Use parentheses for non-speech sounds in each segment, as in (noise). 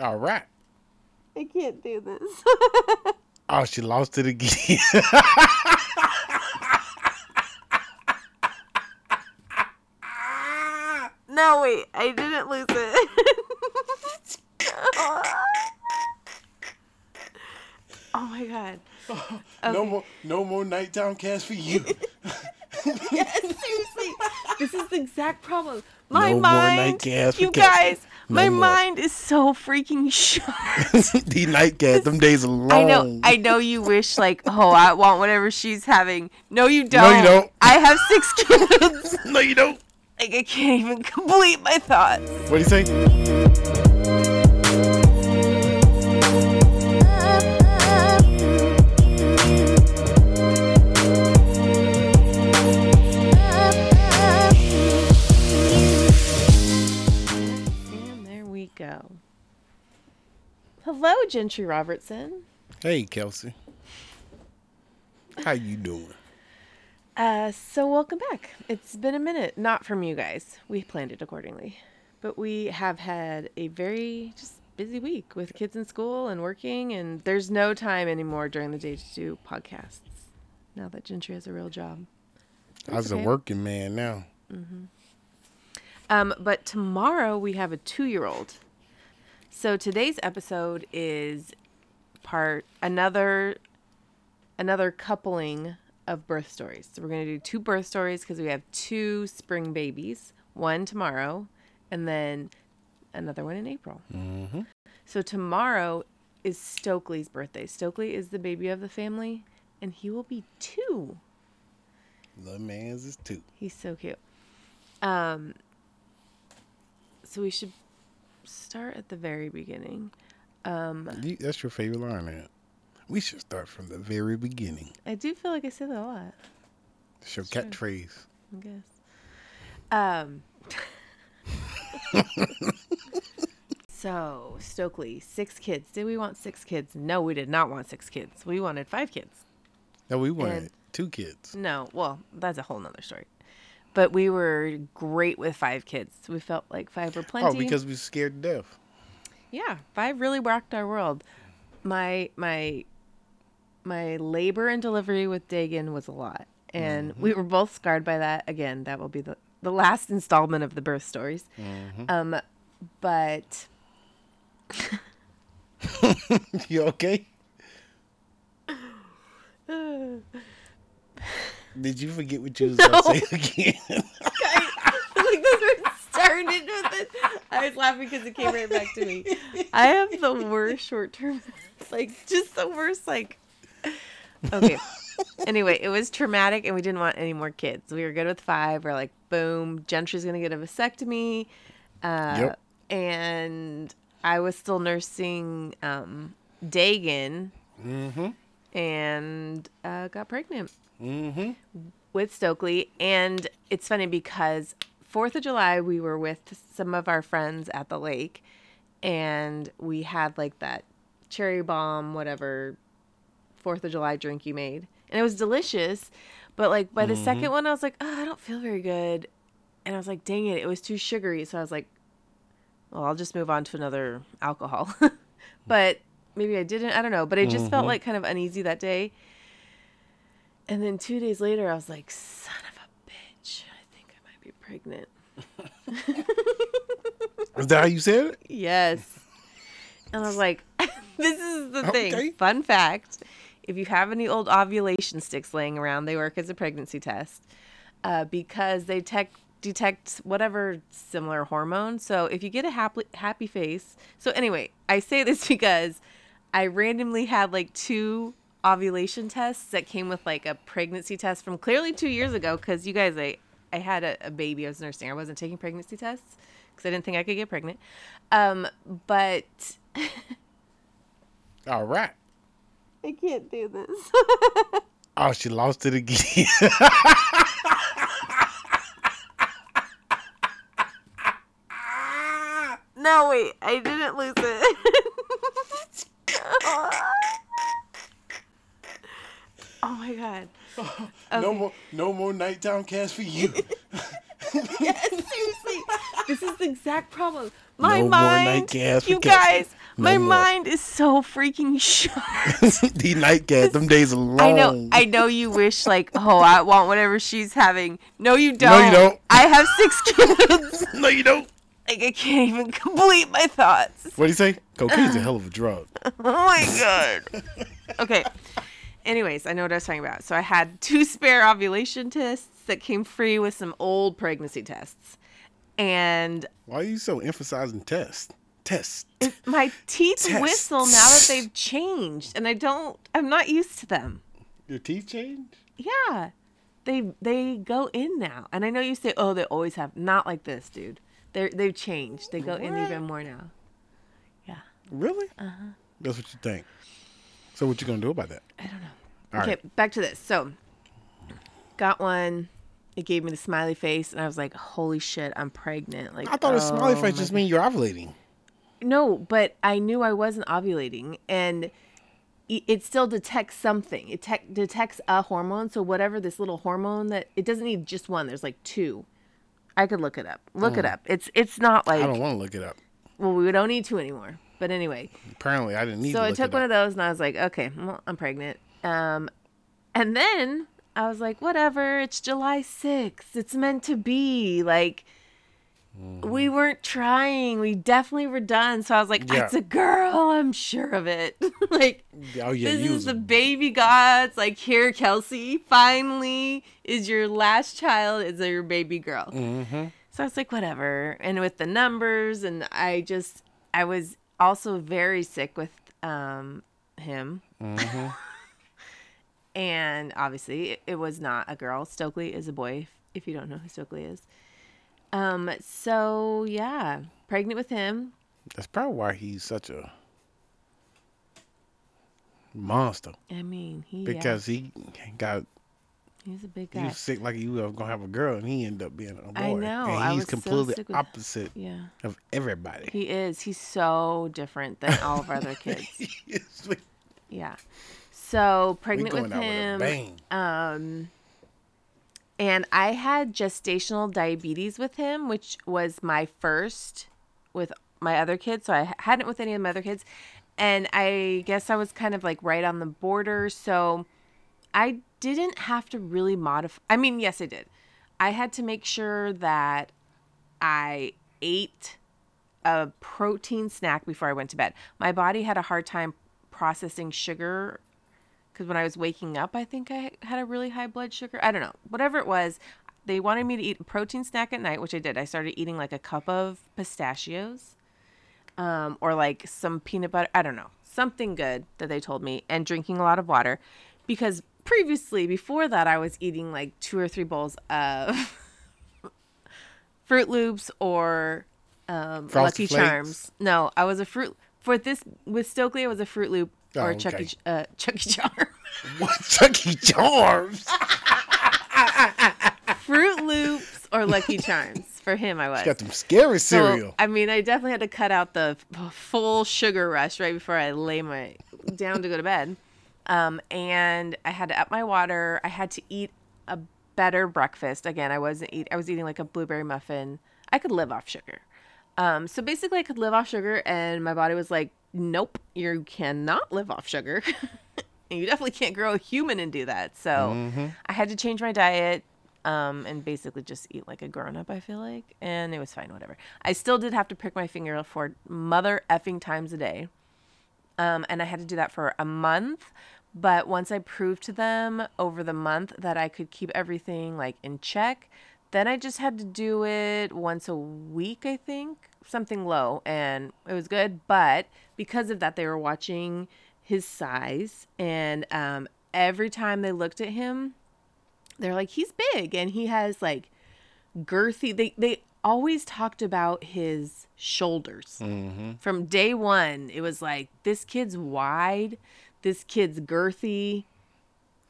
All right. I can't do this. Oh, she lost it again. (laughs) no, wait, I didn't lose it. (laughs) oh my god. No more, no more nighttime cast for you. Yes, (laughs) seriously. This is the exact problem. My No more mind, you guys, No my more. mind is so freaking shut. (laughs) the nightcast, them days are long. I know, I know. You wish like, oh, I want whatever she's having. No, you don't. No, you don't. I have six (laughs) kids. no, you don't. like I can't even (laughs) complete my thoughts. What do you say? Hello, Gentry Robertson. Hey, Kelsey. How you doing? Uh, so welcome back. It's been a minute, not from you guys. We planned it accordingly, but we have had a very just busy week with kids in school and working, and there's no time anymore during the day to do podcasts. Now that Gentry has a real job. I was okay. a working man now. Um, but tomorrow we have a two-year-old. So today's episode is part another another coupling of birth stories. So we're going to do two birth stories because we have two spring babies, one tomorrow and then another one in April. Mm-hmm. So tomorrow is Stokely's birthday. Stokely is the baby of the family and he will be 2. The man's is two. He's so cute. Um, so we should start at the very beginning. Um, You- That's your favorite line, man. We should start from the very beginning. I do feel like I say that a lot. It's your catchphrase. I guess. Um. (laughs) so Stokely, six kids. Did we want six kids? No, we did not want six kids. We wanted five kids. No, we wanted And- two kids. No, well, that's a whole nother story. But we were great with five kids. We felt like five were plenty. Oh, because we were scared to death. Yeah, five really rocked our world. My my my labor and delivery with Dagan was a lot, and we were both scarred by that. Again, that will be the the last installment of the birth stories. Um, but (laughs) you okay? (laughs) Did you forget what you was No. say again? (laughs) (laughs) like this started with it. I was laughing because it came right back to me. I have the worst short term, (laughs) like just the worst. Like, okay. Anyway, it was traumatic, and we didn't want any more kids. We were good with five. We're like, boom, Gentry's gonna get a vasectomy, uh, Yep. and I was still nursing um, Dagan, mm-hmm. and uh, got pregnant Mm-hmm. with Stokely. And it's funny because Fourth of July, we were with some of our friends at the lake, and we had like that cherry bomb, whatever Fourth of July drink you made, and it was delicious. But like by the second one, I was like, oh, I don't feel very good, and I was like, dang it, it was too sugary. So I was like, well, I'll just move on to another alcohol. (laughs) but maybe I didn't. I don't know. But I just felt like kind of uneasy that day. And then two days later, I was like, son of a bitch, I think I might be pregnant. (laughs) Is that how you said it? Yes. And I was like, (laughs) this is the thing. Fun fact if you have any old ovulation sticks laying around, they work as a pregnancy test uh, because they tech detect whatever similar hormone. So if you get a happy, happy face. So, anyway, I say this (laughs) because I randomly had like two ovulation tests that came with like a pregnancy test from clearly two years ago because you guys, I, I had a, a baby I was nursing. I wasn't taking pregnancy tests because I didn't think I could get pregnant. Um, but (laughs) All right. I can't do this. (laughs) Oh, she lost it again. (laughs) no, wait, I didn't lose it. (laughs) oh my god. (laughs) No more, no more nighttime cast for you. (laughs) Yes, seriously. This is the exact problem. My No mind, you guys, My more. mind is so freaking shut. the nightcap, them days are long. I know. I know you wish like, oh, I want whatever she's having. No, you don't. No you don't. I have six kids. no, you don't. like I can't even complete my thoughts. What do you say? Cocaine's a hell of a drug. Oh my god. okay. Anyways, I know what I was talking about. So I had (laughs) two spare ovulation tests that came free with some old pregnancy tests. And Why are you so emphasizing tests? Tests. my teeth Tests. whistle now that they've changed and I don't I'm not used to them. Your teeth change? Yeah. They they go in now. And I know you say, "Oh, they always have." Not like this, dude. They they've changed. They go in even more now. Yeah. Really? Uh-huh. That's what you think. So what you gonna do about that? I don't know. All okay, right. back to this. So, got one. It gave me the smiley face, and I was like, "Holy shit, I'm pregnant!" Like I thought a smiley oh face just mean you're ovulating. No, but I knew I wasn't ovulating, and it still detects something. It tec- detects a hormone. So whatever this little hormone that it doesn't need just one. There's like two. I could look it up. Look it mm. up. It's it's not like I don't want to look it up. well, we don't need two anymore. But anyway, Apparently, I didn't need so to I took one up. of those, and I was like, okay, well, I'm pregnant. Um, and then I was like, whatever. It's July 6th. It's meant to be. Like, we weren't trying. We definitely were done. So I was like, Yeah. it's a girl. I'm sure of it. (laughs) like, Oh yeah, this is was the baby gods. Like, here, Kelsey, finally is your last child, is your baby girl. Mm-hmm. So I was like, whatever. And with the numbers, and I just, I was also very sick with um, him. Mm-hmm. (laughs) and obviously, it, it was not a girl. Stokely is a boy, if, if you don't know who Stokely is. Um, so yeah, pregnant with him. That's probably why he's such a monster I mean, he because he got yeah, he's a big guy. was sick like you were gonna have a girl and he ended up being a boy. I know, And I he's so completely sick with- opposite Yeah, of everybody. he is. He's so different than all of our other (laughs) kids. Yeah. So pregnant with with him. bang. Um, and I had gestational diabetes with him, which was my first with my other kids. So I hadn't with any of my other kids. And I guess I was kind of like right on the border. So I didn't have to really modify. I mean, yes, I did. I had to make sure that I ate a protein snack before I went to bed. My body had a hard time processing sugar because when I was waking up, I think I had a really high blood sugar. I don't know. Whatever it was, they wanted me to eat a protein snack at night, which I did. I started eating like a cup of pistachios um, or like some peanut butter. I don't know. Something good that they told me, and drinking a lot of water because previously, before that, I was eating like two or three bowls of (laughs) Fruit Loops or um, Lucky Flakes? Charms. No, I was a fruit for this with Stokely. I was a Fruit Loop Oh, or Chucky okay. Uh, (laughs) Chucky Charm. What Chucky Charms? (laughs) Fruit Loops or Lucky Charms for him. I was. Got them scary So, cereal. I mean, I definitely had to cut out the f- full sugar rush right before I lay my down to go to bed. Um, and I had to up my water. I had to eat a better breakfast. Again, I wasn't eat. I was eating like a blueberry muffin. I could live off sugar. Um, so basically, I could live off sugar, and my body was like, "Nope, you cannot live off sugar." (laughs) and you definitely can't grow a human and do that. So I had to change my diet um, and basically just eat like a grown up, I feel like. And it was fine, whatever. I still did have to prick my finger for mother effing times a day. Um, and I had to do that for a month. But once I proved to them over the month that I could keep everything like in check, then I just had to do it once a week, I think, something low, and it was good. But because of that, they were watching his size, and um, every time they looked at him, they're like, he's big, and he has like girthy. They they always talked about his shoulders Mm-hmm. from day one. It was like this kid's wide, this kid's girthy,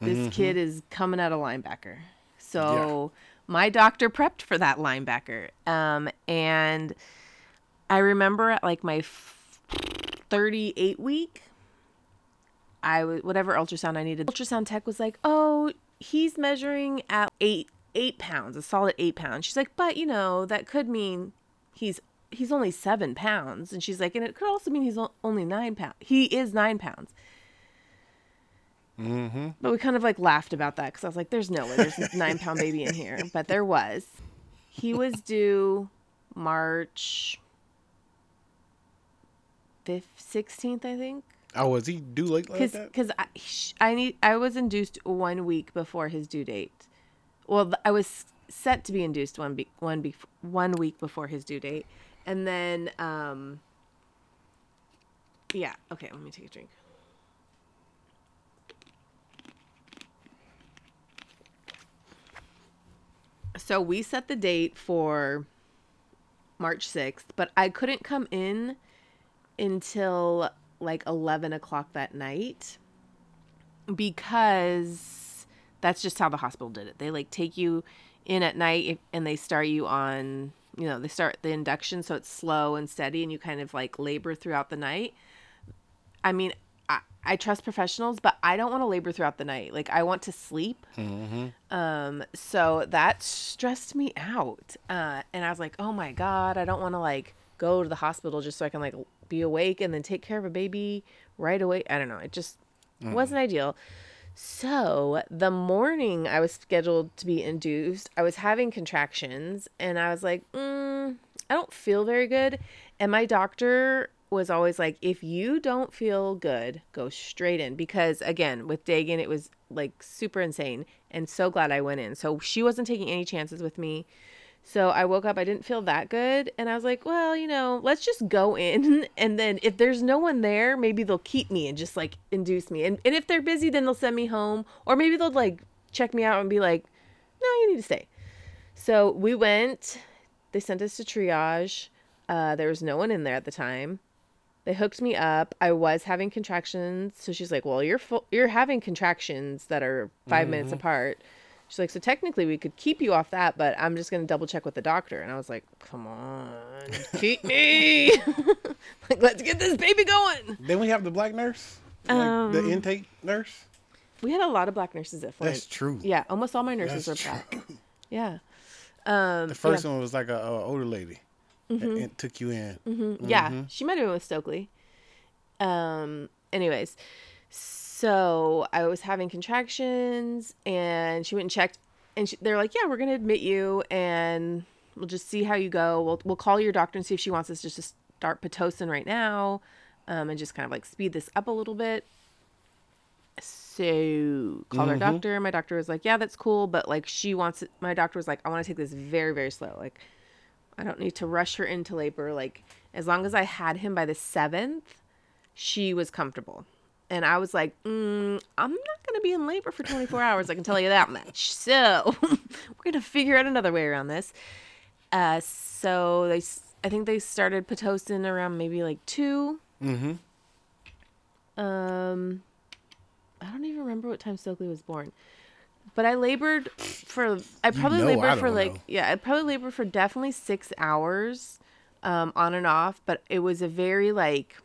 this kid is coming out of linebacker. So my doctor prepped for that linebacker. Um, and I remember at like my f- 38 week, I whatever ultrasound I needed. Ultrasound tech was like, "Oh, he's measuring at eight eight pounds, a solid eight pounds." She's like, "But you know that could mean he's he's only seven pounds, and she's like, and it could also mean he's only nine pounds. He is nine pounds. Mm-hmm. But we kind of like laughed about that because I was like, there's no way there's a nine pound baby in here. (laughs) But there was. He was due March 5th, 16th, I think. Oh, was he due late like Because that? because I, I need I was induced one week before his due date. Well, I was set to be induced one be- one be- one week before his due date, and then um. Yeah. Okay. Let me take a drink. So we set the date for March 6th, but I couldn't come in until like 11 o'clock that night because that's just how the hospital did it. They like take you in at night and they start you on, you know, they start the induction so it's slow and steady and you kind of like labor throughout the night. I mean, I, I trust professionals, but I don't want to labor throughout the night. Like I want to sleep. Um, so that stressed me out. Uh, and I was like, oh my God, I don't want to like go to the hospital just so I can like be awake and then take care of a baby right away. I don't know. It just wasn't ideal. So the morning I was scheduled to be induced, I was having contractions and I was like, mm, I don't feel very good. And my doctor was always like, if you don't feel good, go straight in. Because again, with Dagan, it was like super insane and so glad I went in. So she wasn't taking any chances with me. So I woke up, I didn't feel that good. And I was like, well, you know, let's just go in. (laughs) And then if there's no one there, maybe they'll keep me and just like induce me. And, and if they're busy, then they'll send me home. Or maybe they'll like check me out and be like, no, you need to stay. So we went, they sent us to triage. Uh, there was no one in there at the time. They hooked me up. I was having contractions. So she's like, well, you're full, you're having contractions that are 5 minutes apart. She's like, so technically we could keep you off that, but I'm just gonna double check with the doctor. And I was like, come on, keep me. (laughs) like, let's get this baby going. Then we have the black nurse, like Um, the intake nurse. We had a lot of black nurses at Flint. That's true. Yeah, almost all my nurses That's were black. Yeah. Um, The first one was like a, a older lady. Mm-hmm. And it took you in. Yeah, she might have been with Stokely. Um. Anyways, so I was having contractions, and she went and checked, and she, they're like, "Yeah, we're gonna admit you, and we'll just see how you go. We'll we'll call your doctor and see if she wants us just to start pitocin right now, um, and just kind of like speed this up a little bit." So called our doctor. My doctor was like, "Yeah, that's cool, but like she wants it." My doctor was like, "I want to take this very very slow. Like, I don't need to rush her into labor. Like, as long as I had him by the seventh, she was comfortable." And I was like, mm, I'm not going to be in labor for 24 hours. I can tell you that much. So (laughs) we're going to figure out another way around this. Uh, so they, I think they started Pitocin around maybe like two. Mm-hmm. Um, I don't even remember what time Stokely was born, but I labored for. I probably know labored for like know. yeah, I probably labored for definitely six hours, um, on and off. But it was a very like.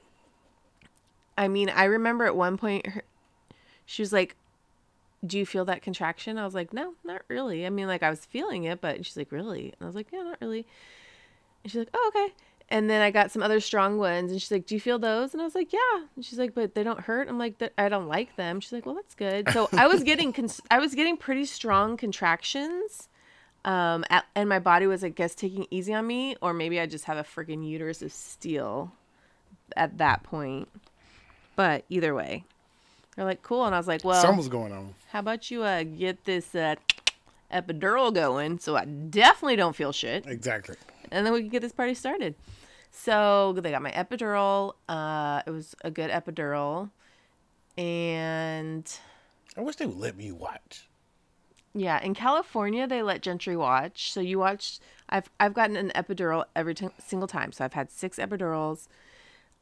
I mean, I remember at one point, her, she was like, "Do you feel that contraction?" I was like, "No, not really." I mean, like I was feeling it, but she's like, "Really?" And I was like, "Yeah, not really." And she's like, "Oh, okay." And then I got some other strong ones, and she's like, "Do you feel those?" And I was like, "Yeah." And she's like, "But they don't hurt." I'm like, "Th- "I don't like them." She's like, "Well, that's good." So I was getting, cons- (laughs) I was getting pretty strong contractions, um, at, and my body was, I guess, taking easy on me, or maybe I just have a freaking uterus of steel at that point. But either way, they're like, "Cool," and I was like, "Well, something's going on. how about you uh, get this uh, epidural going, so I definitely don't feel shit." Exactly. and then we can get this party started. So they got my epidural. Uh, it was a good epidural, and I wish they would let me watch. yeah, in California they let Gentry watch. So you watched. I've I've gotten an epidural every t- single time. So I've had six epidurals.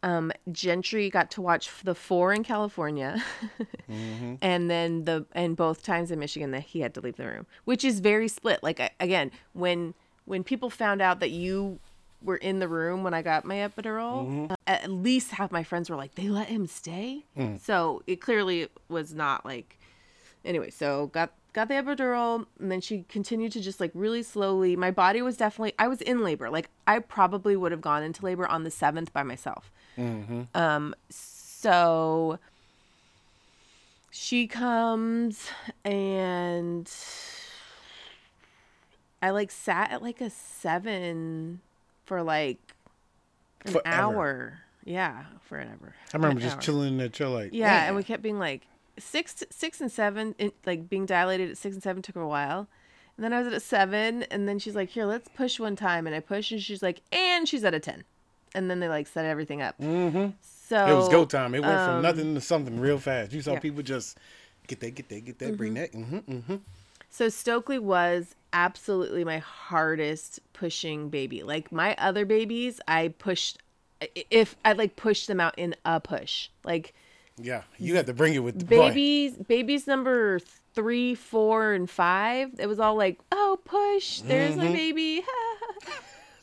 Um, Gentry got to watch the four in California, (laughs) and then the and both times in Michigan that he had to leave the room, which is very split. Like I- again, when when people found out that you were in the room when I got my epidural, uh, at least half my friends were like, they let him stay. So it clearly was not like anyway. So got got the epidural, and then she continued to just like really slowly. My body was definitely, I was in labor. Like, I probably would have gone into labor on the seventh by myself. Um, so she comes and I like sat at like a seven for like an Forever. hour. Yeah, forever. I remember An just hour. chilling at your like. Yeah, and we kept being like six, six and seven, in, like being dilated at six and seven took her a while. And then I was at a seven, and then she's like, "Here, let's push one time," and I push, and she's like, "And she's at a 10. And then they like set everything up. Mhm. So It was go time. It went from um, nothing to something real fast. You saw yeah. people just get that, get that, get that, bring that. Mm-hmm, mm-hmm. So Stokely was absolutely my hardest pushing baby. Like my other babies, I pushed if I like pushed them out in a push. Like Yeah, you had to bring it with the boy. babies babies number three, four, and five, it was all like, oh push, there's Mm-hmm. my baby. (laughs)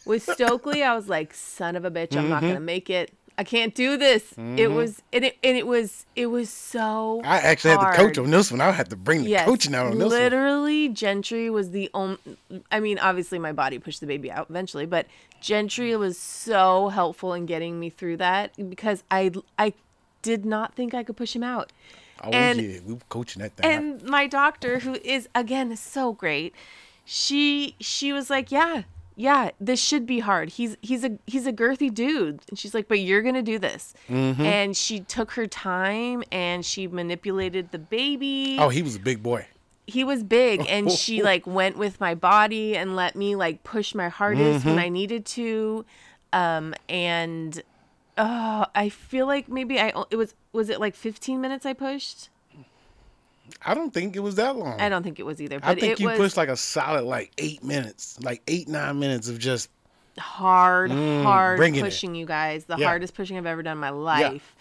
With Stokely, I was like, son of a bitch, I'm not Mm-hmm. gonna make it. I can't do this. It was and it and it was it was so I actually had to coach on this one. I had to bring the Yes, coaching out on this one. literally, Gentry was the only. I mean, obviously, my body pushed the baby out eventually, but Gentry was so helpful in getting me through that because I I did not think I could push him out. Oh and- yeah, we were coaching that thing. And my doctor, who is again so great, she she was like, yeah. Yeah, this should be hard. He's he's a he's a girthy dude. And she's like, "But you're going to do this." Mm-hmm. And she took her time and she manipulated the baby oh, he was a big boy. he was big and (laughs) she like went with my body and let me like push my hardest when I needed to um and uh I feel like maybe I it was was it like 15 minutes I pushed? I don't think it was that long. I don't think it was either, but I think you was pushed like a solid like eight minutes, like eight nine minutes of just hard hard bringing it. pushing you guys. The Yeah. hardest pushing I've ever done in my life.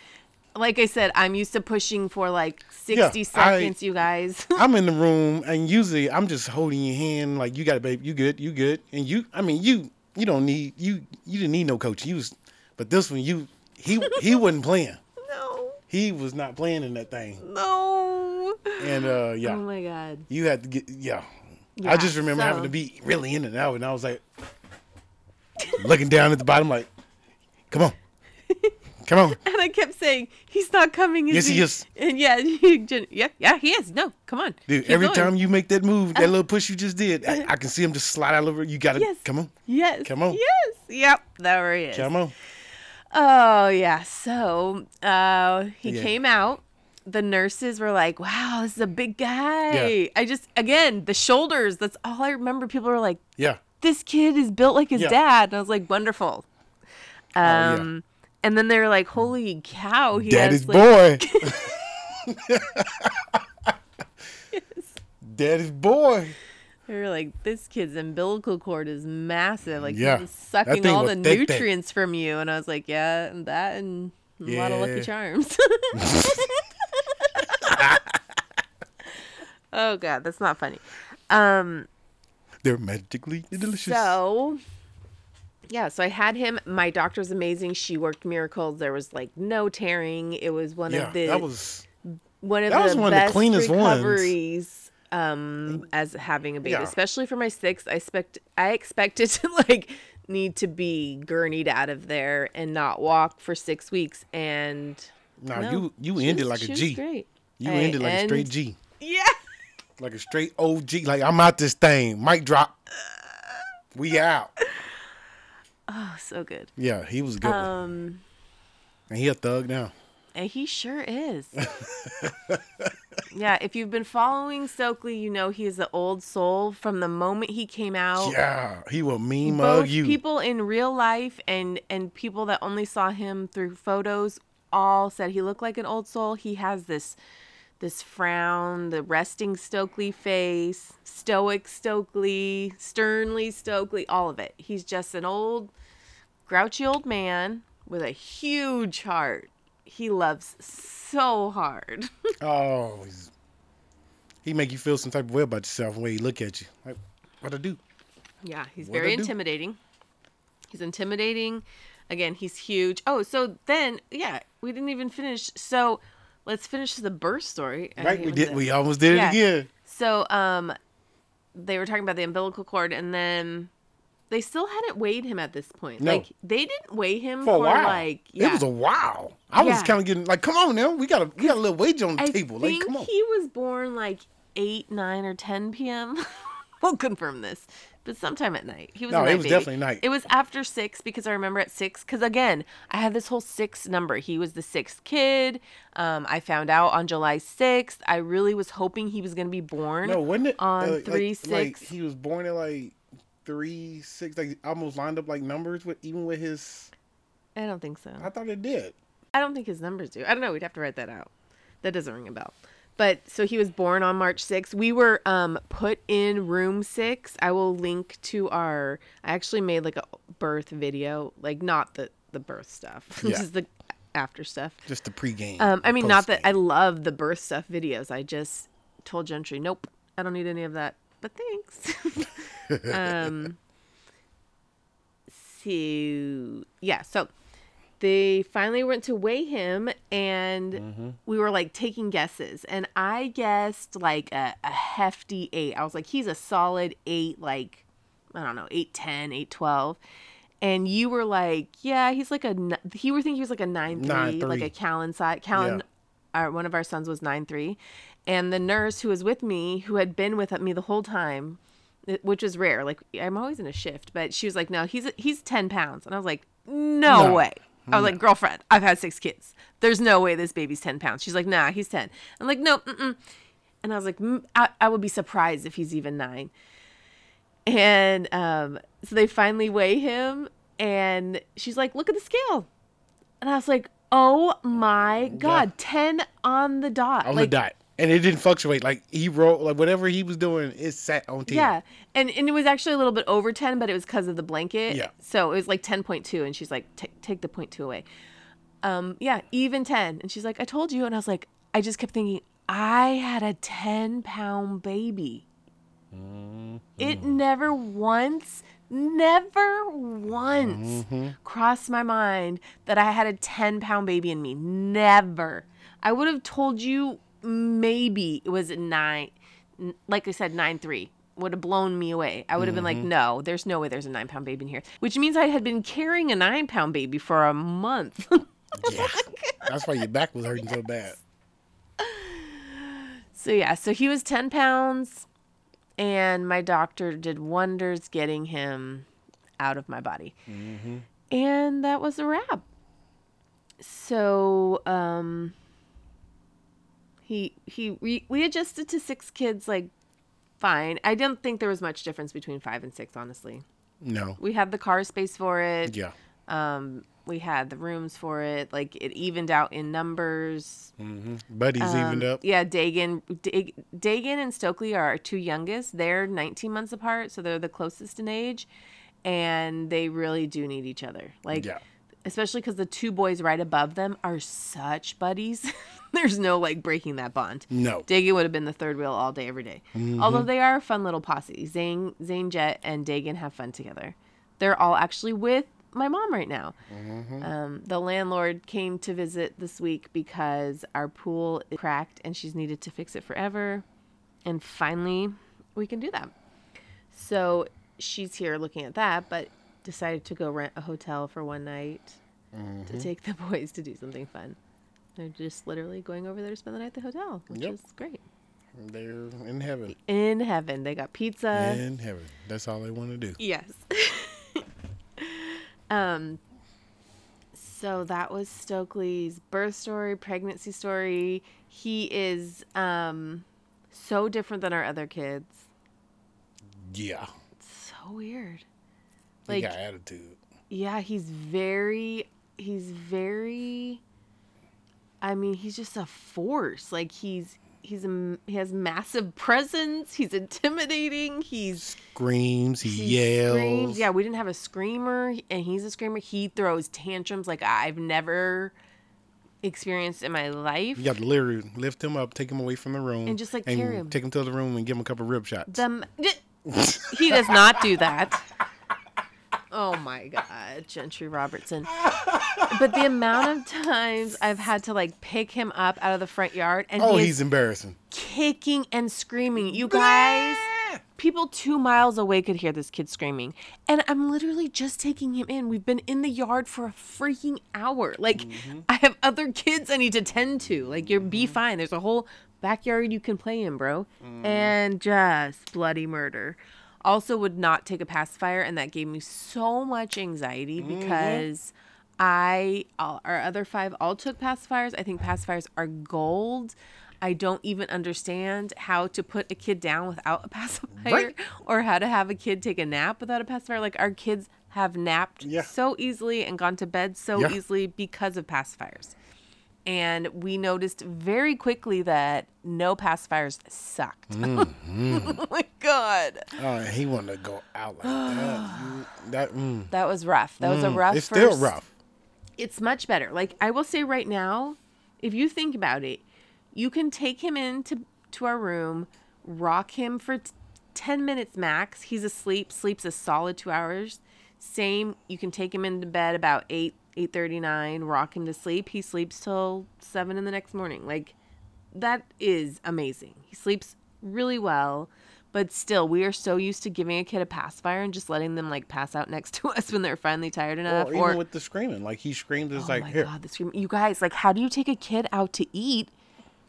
Like I said, I'm used to pushing for like 60 Yeah, I- seconds, you guys. (laughs) I'm in the (laughs) room and usually I'm just holding your hand like you got it, babe. You good? You good? And you, I mean, you you don't need you you didn't need no coach. You was, but this one you he he wasn't playing. (laughs) no. He was not playing in that thing. No. And uh yeah, Oh my god. you had to get yeah. Yeah, I just remember having to be really in and out, and I was like looking down at the bottom, like, come on, come on. (laughs) And I kept saying, "He's not coming." Is Yes, he he is. And yeah, (laughs) he yeah, yeah, he is. No, come on, Dude, Keep every going. Uh, time you make that move, that little push you just did, I, I can see him just slide out over. You got to Yes. come on, Yes, Come on. Yes, yep, there he is. come on. Oh yeah. So uh, he Yeah. came out. The nurses were like, "Wow, this is a big guy." Yeah. I just again the shoulders. That's all I remember. People were like, Yeah, "This kid is built like his Yeah. dad," and I was like, "Wonderful." yeah. Um, and then they were like, "Holy cow, he daddy's has like, boy. (laughs) (laughs) Daddy's boy. They were like, this kid's umbilical cord is massive. Like, Yeah, sucking all the thick, thick. nutrients from you. And I was like, yeah, and that and a lot of Lucky Charms. (laughs) (laughs) oh, God, that's not funny. Um, They're magically delicious. so, yeah, so I had him. My doctor's amazing. She worked miracles. There was like no tearing. It was one yeah, of the that was one of That the was one of the best recoveries. ones. Um as having a baby Yeah. especially for my sixth i expect i expected (laughs) to like need to be gurneyed out of there and not walk for six weeks and no, no, you you she ended was- like a G. great You I ended like a straight G, yeah (laughs) like a straight OG. Like I'm out this thing. Mic drop. We out. (sighs) oh so good Yeah, he was good, um and he a thug now. And he sure is (laughs) yeah if you've been following stokely you know he is the old soul from the moment he came out Yeah, he will meme both you. people in real life and and people that only saw him through photos all said he looked like an old soul. He has this this frown, the resting Stokely face, stoic Stokely, sternly Stokely, all of it. He's just an old grouchy old man with a huge heart. He loves so hard. (laughs) Oh, he's, he make you feel some type of way about yourself when he look at you. Like, what I do? Yeah, he's What'd very intimidating. He's intimidating. Again, he's huge. Oh, so then, yeah, we didn't even finish. So let's finish the birth story. I Right, we did. the- We almost did Yeah. it again. So um, they were talking about the umbilical cord, and then they still hadn't weighed him at this point. No. Like they didn't weigh him For while. like yeah. It was a while. I was kind of getting like, come on now, we got a we got a little wage on the I table. Like, think come on. he was born like eight, nine, or ten p.m. (laughs) we'll confirm this, but sometime at night. He was. No, it was baby. definitely night. It was after six because I remember at six. Because again, I had this whole six number. He was the sixth kid. Um, I found out on July sixth. I really was hoping he was gonna be born. No, wasn't it on uh, like- three Like, six? he was born at like three six, like almost lined up like numbers with even with his. I don't think so. I thought it did. I don't think his numbers do. I don't know. We'd have to write that out. That doesn't ring a bell. But so he was born on March 6th. We were um, put in room six. I will link to our. I actually made like a birth video, like not the the birth stuff, (laughs) Yeah. just the after stuff. Just the pregame. Um, I mean, not that I love the birth stuff videos. I just told Gentry, nope, I don't need any of that. But thanks. (laughs) um, so yeah, so they finally went to weigh him, and Mm-hmm. we were like taking guesses, and I guessed like a, a hefty eight. I was like, he's a solid eight, like I don't know, eight ten, eight twelve. And you were like, yeah, he's like a He were thinking he was like a nine three, like a Callan side. Callan, our, one of our sons was nine three, and the nurse who was with me, who had been with me the whole time, which is rare. Like I'm always in a shift, but she was like, no, he's he's ten pounds, and I was like, no, No. way. I was like, girlfriend, I've had six kids. There's no way this baby's ten pounds. She's like, nah, he's ten. I'm like, no, mm-mm. and I was like, I, I would be surprised if he's even nine. And um, so they finally weigh him, and she's like, "Look at the scale," and I was like, "Oh my god, ten on the dot!" on like, the dot, and it didn't fluctuate. Like he wrote, like whatever he was doing, it sat on ten. Yeah, and and it was actually a little bit over ten, but it was because of the blanket. Yeah. So it was like ten point two, and she's like, "Ta- "Take the point two away." Um, yeah, even ten, and she's like, "I told you," and I was like, I just kept thinking, I had a ten pound baby. It never once, never once crossed my mind that I had a 10 pound baby in me. Never. I would have told you maybe it was nine, like I said, nine three. Would have blown me away. I would have been like, no, there's no way there's a nine pound baby in here. Which means I had been carrying a nine pound baby for a month. (laughs) Yeah. That's why your back was hurting so bad. So yeah, so he was 10 pounds and my doctor did wonders getting him out of my body. And that was a wrap. So um he he we, we adjusted to 6 kids like fine. I didn't think there was much difference between 5 and 6 honestly. No. We had the car space for it. Yeah. Um we had the rooms for it. Like it evened out in numbers. Mm-hmm. Buddies Um, evened up. Yeah, Dagan, Dag- Dagan and Stokely are our two youngest. They're 19 months apart, so they're the closest in age, and they really do need each other. Like, Yeah. especially because the two boys right above them are such buddies. (laughs) (laughs) There's no like breaking that bond. No. Dagan would have been the third wheel all day, every day. Mm-hmm. Although they are a fun little posse. Zane, Zane Jet, and Dagan have fun together. They're all actually with my mom right now. Mm-hmm. Um, the landlord came to visit this week because our pool cracked and she's needed to fix it forever. And finally, we can do that. So she's here looking at that, but decided to go rent a hotel for one night to mm-hmm. take the (laughs) boys to do something fun. They're just literally going over there to spend the night at the hotel, which Yep. is great. They're in heaven. In heaven, they got pizza. in heaven. That's all they want to do. Yes. (laughs) um so that was Stokely's birth story, pregnancy story. He is um so different than our other kids. Yeah. So weird. Like got attitude. yeah, he's very he's very I mean, he's just a force. Like he's he's a, he has massive (laughs) presence. He's intimidating. He's Screams. He, He yells. screams. Yeah, we didn't have a screamer, and he's a screamer. He throws tantrums like I've never experienced in my life. You got to literally lift him up, take him away from the room, And just, like, carry him. Take him to the room and give him a couple rib shots. Them, (laughs) he does not do that. Oh my god, Gentry Robertson. But the amount of times I've had to like pick him up out of the front yard and Oh, he he's embarrassing. kicking and screaming. You guys, people two miles away could hear this kid screaming. And I'm literally just taking him in. We've been in the yard for a freaking hour. Like, Mm-hmm. I have other kids I need to tend to. Like, you're be fine. There's a whole backyard you can play in, bro. Mm. And just bloody murder. Also, would not take a pacifier, and that gave me so much anxiety Mm-hmm. because I, all, our other five all took pacifiers. I think pacifiers are gold. I don't even understand how to put a kid down without a (laughs) pacifier Right. or how to have a kid take a nap without a pacifier. Like our kids have napped Yeah. so easily and gone to bed so Yeah. easily because of pacifiers. And we noticed very quickly that no pacifiers sucked. (laughs) oh my God. Oh, he wanted to go out like that. (gasps) That mm, That was rough. That was a rough it's first. still rough. it's much better. Like I will say right now, if you think about it, you can take him into to our room, rock him for t- 10 minutes max. He's asleep, sleeps a solid 2 hours. Same, you can take him into bed about 8 8:39, rock him to sleep. He sleeps till 7 in the next morning. Like that is amazing. He sleeps really well. But still, we are so used to giving a kid a pacifier and just letting them like pass out next (laughs) to us when they're finally tired enough. Or even with the screaming, like he screamed, it's Oh like my here. god, the scream! You guys, like, how do you take a kid out to eat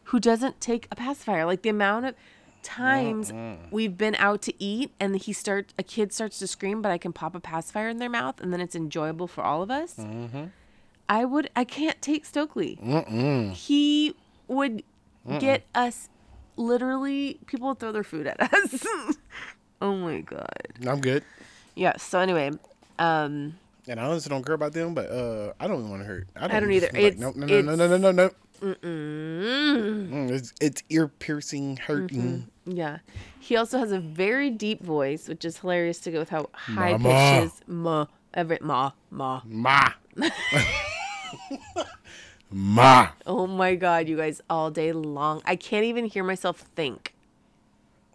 who doesn't take a pacifier? Like the amount of times we've been out to eat and he start a kid starts to scream, but I can pop a pacifier in their mouth and then it's enjoyable for all of us. Mm-hmm. I would. I can't take Stokely. He would get us. Literally, people would throw their food at (laughs) us. oh my god. I'm good, Yeah. So anyway, um, and I honestly don't care about them, but uh, I don't want to hurt. I don't just either. Like, It's- no, no, no, no, no, no, no, no. mm, Mm, it's it's ear piercing, hurting. Yeah. He also has a very deep voice, which is hilarious to go with how high Mama. pitches ma every ma ma. Ma. (laughs) Ma. Oh my god, you guys all day long. I can't even hear myself think.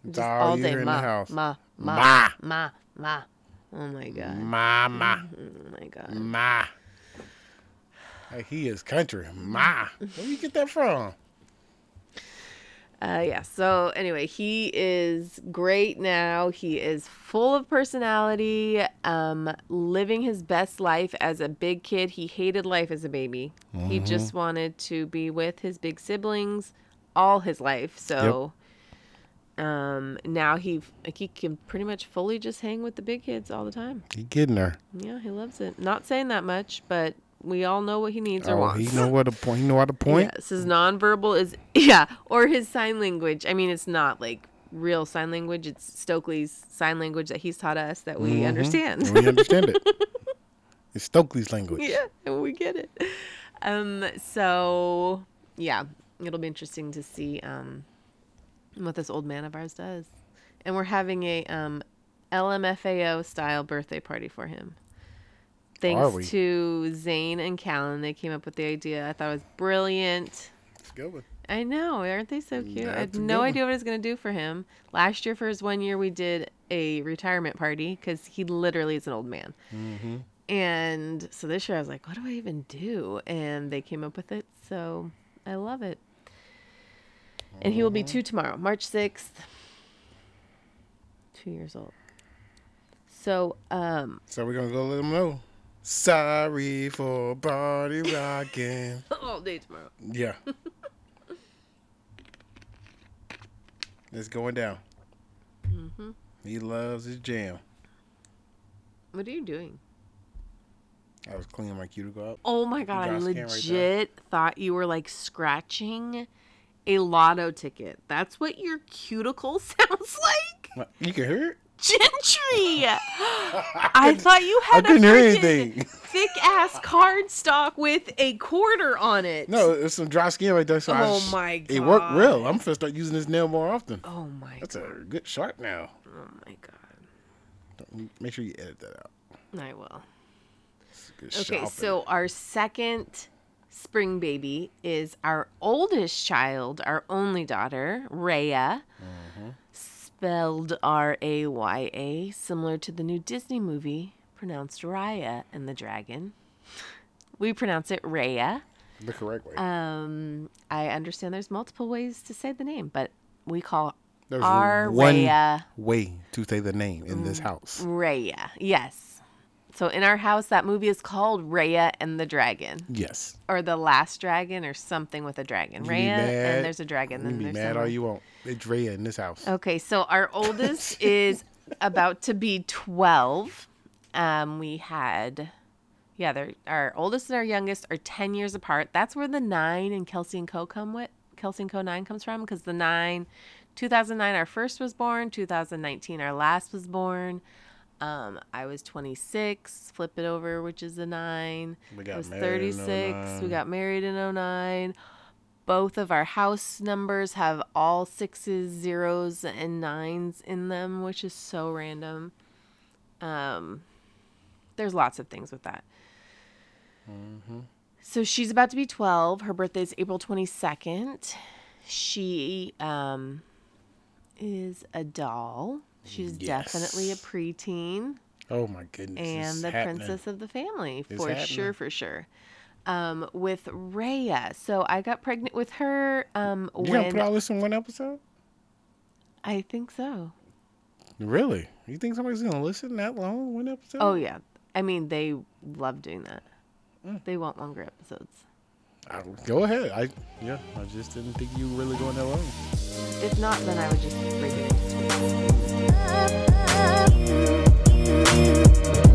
Just all all day ma, ma ma Ma. ma ma. Oh my god. Ma, ma, mm-hmm. Oh my god. ma. Like he is country. Ma. Where you get that from? Uh, yeah. So anyway, he is great now. He is full of personality, um, living his best life as a big kid. He hated life as a baby. He just wanted to be with his big siblings all his life. So, um, now he like he can pretty much fully just hang with the big kids all the time. He getting her. Yeah, he loves it. Not saying that much, but we all know what he needs or Oh, wants. he know what to point. He know how to point. Yes, his nonverbal is (laughs) yeah, or his sign language. I mean, it's not like real sign language. It's Stokely's sign language that he's taught us that we understand. And we understand it. (laughs) It's Stokely's language. yeah, and we get it. Um, so yeah, it'll be interesting to see um what this old man of ours does, and we're having a um LMFAO style birthday party for him. Thanks to Zane and Callan, they came up with the idea. I thought it was brilliant. It's a good one. I know, aren't they so cute? I had no idea what I was gonna do for him. Last year, for his one year, we did a retirement party because he literally is an old man. Mm-hmm. And so this year, I was like, "What do I even do?" And they came up with it, so I love it. And he will Mm-hmm. be two tomorrow, March sixth. Two years old. So, um, So we're gonna go let him know. Sorry for party rocking. (laughs) all day tomorrow. Yeah. it's going down. Mm-hmm. He loves his jam. What are you doing? I was cleaning my cuticle up. Oh my god, I can right legit thought you were like scratching a lotto ticket. That's what your cuticle (laughs) sounds like? What, You can hear it? Gentry! (laughs) I thought you had a couldn't hear freaking anything. (laughs) thick ass cardstock with a quarter on it. No, it's some dry skin right there. So I Oh sh- my It worked real. I'm gonna start using this nail more often. Oh my god. That's a good sharp now. Oh my god. Make sure you edit that out. I will. It's a good Okay, sharpen. so our second spring baby is our oldest child, our only daughter, Raya, spelled R A Y A, similar to the new Disney movie pronounced Raya and the Dragon. We pronounce it Raya. The correct way. Um, I understand there's multiple ways to say the name, but we call There's our one way to say the name in Mm. this house. Raya. Yes. So in our house, that movie is called Raya and the Dragon, Yes. or the Last Dragon, or something with a dragon. You Raya and there's a dragon. You Then be there's mad all you want. It's Rhea in this house. Okay, so our (laughs) oldest is about to be 12. Um, we had, yeah, they're, our oldest and our youngest are 10 years apart. That's where the 9 and Kelsey and Co come with. Kelsey and Co 9 comes from because the 9, 2009, our first was born. 2019, our last was born. Um, I was 26, flip it over, which is a 9. We I got was married in 36. We got married in 09. Both of our house numbers have all sixes, zeros, and nines in them, which is so random. Um, there's lots of things with that. So she's about to be 12. Her birthday is April 22nd. She um, is a doll. She's definitely a Yes. preteen Oh my goodness. and the happening. princess of the family It's for happening. sure for sure um with Rhea so I got pregnant with her um You gonna put all this in one episode? I think so Really? You think somebody's gonna listen that long? One episode? oh yeah I mean they love doing that Mm. they want longer episodes I, go ahead. I yeah, I just didn't think you were really going that long. If not, then I would just redo it.